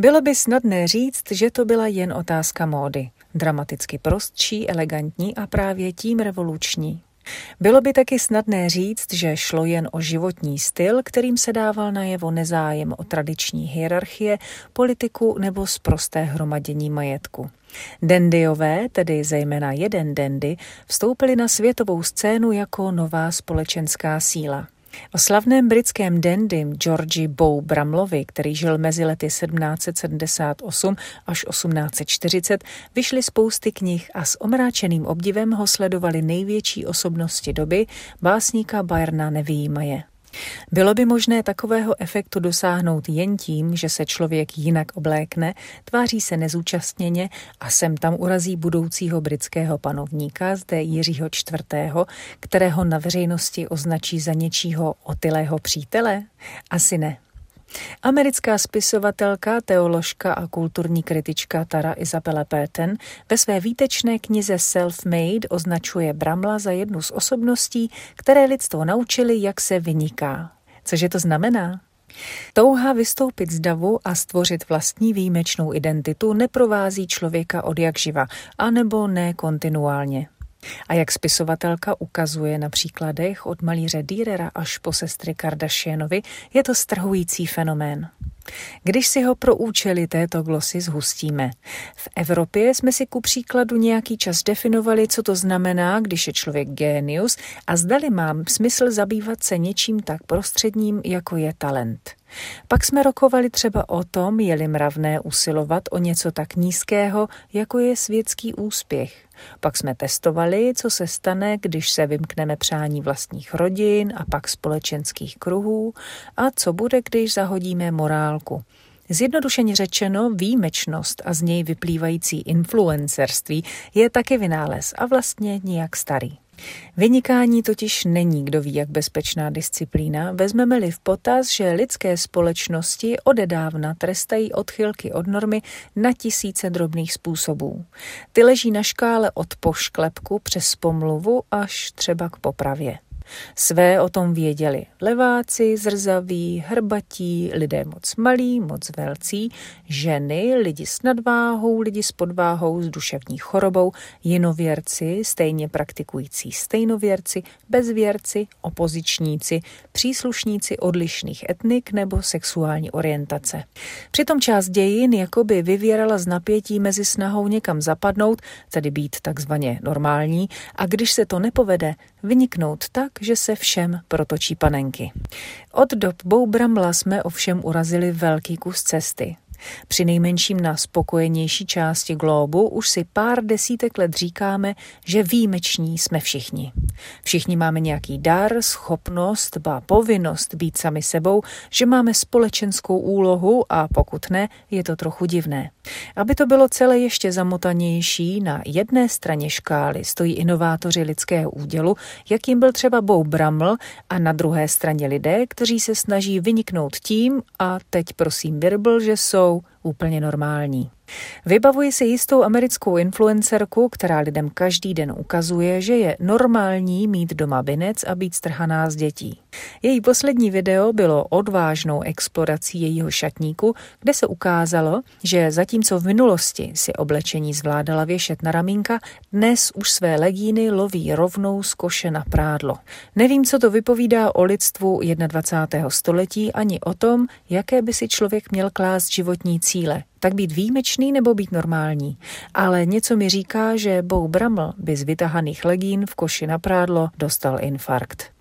Bylo by snadné říct, že to byla jen otázka módy. Dramaticky prostší, elegantní a právě tím revoluční. Bylo by taky snadné říct, že šlo jen o životní styl, kterým se dával najevo nezájem o tradiční hierarchie, politiku nebo zprosté hromadění majetku. Dendyové, tedy zejména jeden Dendy, vstoupili na světovou scénu jako nová společenská síla. O slavném britském dandym Georgi Bow Bramlovi, který žil mezi lety 1778 až 1840, vyšly spousty knih a s omráčeným obdivem ho sledovali největší osobnosti doby, básníka Bayerna nevýjímaje. Bylo by možné takového efektu dosáhnout jen tím, že se člověk jinak oblékne, tváří se nezúčastněně a sem tam urazí budoucího britského panovníka, zde Jiřího IV., kterého na veřejnosti označí za něčího otylého přítele? Asi ne. Americká spisovatelka, teoložka a kulturní kritička Tara Isabella Burton ve své výtečné knize Self-Made označuje Bramla za jednu z osobností, které lidstvo naučili, jak se vyniká. Cože to znamená? Touha vystoupit z davu a stvořit vlastní výjimečnou identitu neprovází člověka od jak živa, anebo ne kontinuálně. A jak spisovatelka ukazuje na příkladech od malíře Dürera až po sestry Kardashianovi, je to strhující fenomén. Když si ho pro účely této glosy zhustíme. V Evropě jsme si ku příkladu nějaký čas definovali, co to znamená, když je člověk génius a zdali mám smysl zabývat se něčím tak prostředním, jako je talent. Pak jsme rokovali třeba o tom, je-li mravné usilovat o něco tak nízkého, jako je světský úspěch. Pak jsme testovali, co se stane, když se vymkneme přání vlastních rodin a pak společenských kruhů a co bude, když zahodíme morálku. Zjednodušeně řečeno, výjimečnost a z něj vyplývající influencerství je taky vynález a vlastně nijak starý. Vynikání totiž není kdo ví jak bezpečná disciplína, vezmeme-li v potaz, že lidské společnosti odedávna trestají odchylky od normy na tisíce drobných způsobů. Ty leží na škále od pošklepku přes pomluvu až třeba k popravě. Své o tom věděli leváci, zrzaví, hrbatí, lidé moc malí, moc velcí, ženy, lidi s nadváhou, lidi s podváhou, s duševní chorobou, jinověrci, stejně praktikující stejnověrci, bezvěrci, opozičníci, příslušníci odlišných etnik nebo sexuální orientace. Přitom část dějin jakoby vyvěrala z napětí mezi snahou někam zapadnout, tedy být takzvaně normální, a když se to nepovede, vyniknout tak, že se všem protočí panenky. Od dob Boubramla jsme ovšem urazili velký kus cesty. Při nejmenším na spokojenější části globu už si pár desítek let říkáme, že výjimeční jsme všichni. Všichni máme nějaký dar, schopnost, ba povinnost být sami sebou, že máme společenskou úlohu a pokud ne, je to trochu divné. Aby to bylo celé ještě zamotanější, na jedné straně škály stojí inovátoři lidského údělu, jakým byl třeba Bou Braml, a na druhé straně lidé, kteří se snaží vyniknout tím, a teď prosím Birbl, že jsou úplně normální. Vybavuji si jistou americkou influencerku, která lidem každý den ukazuje, že je normální mít doma binec a být strhaná z dětí. Její poslední video bylo odvážnou explorací jejího šatníku, kde se ukázalo, že zatímco v minulosti si oblečení zvládala věšet na ramínka, dnes už své legíny loví rovnou z koše na prádlo. Nevím, co to vypovídá o lidstvu 21. století, ani o tom, jaké by si člověk měl klást životní cíle tak být výjimečný nebo být normální. Ale něco mi říká, že Bou Braml by z vytahaných legín v koši na prádlo dostal infarkt.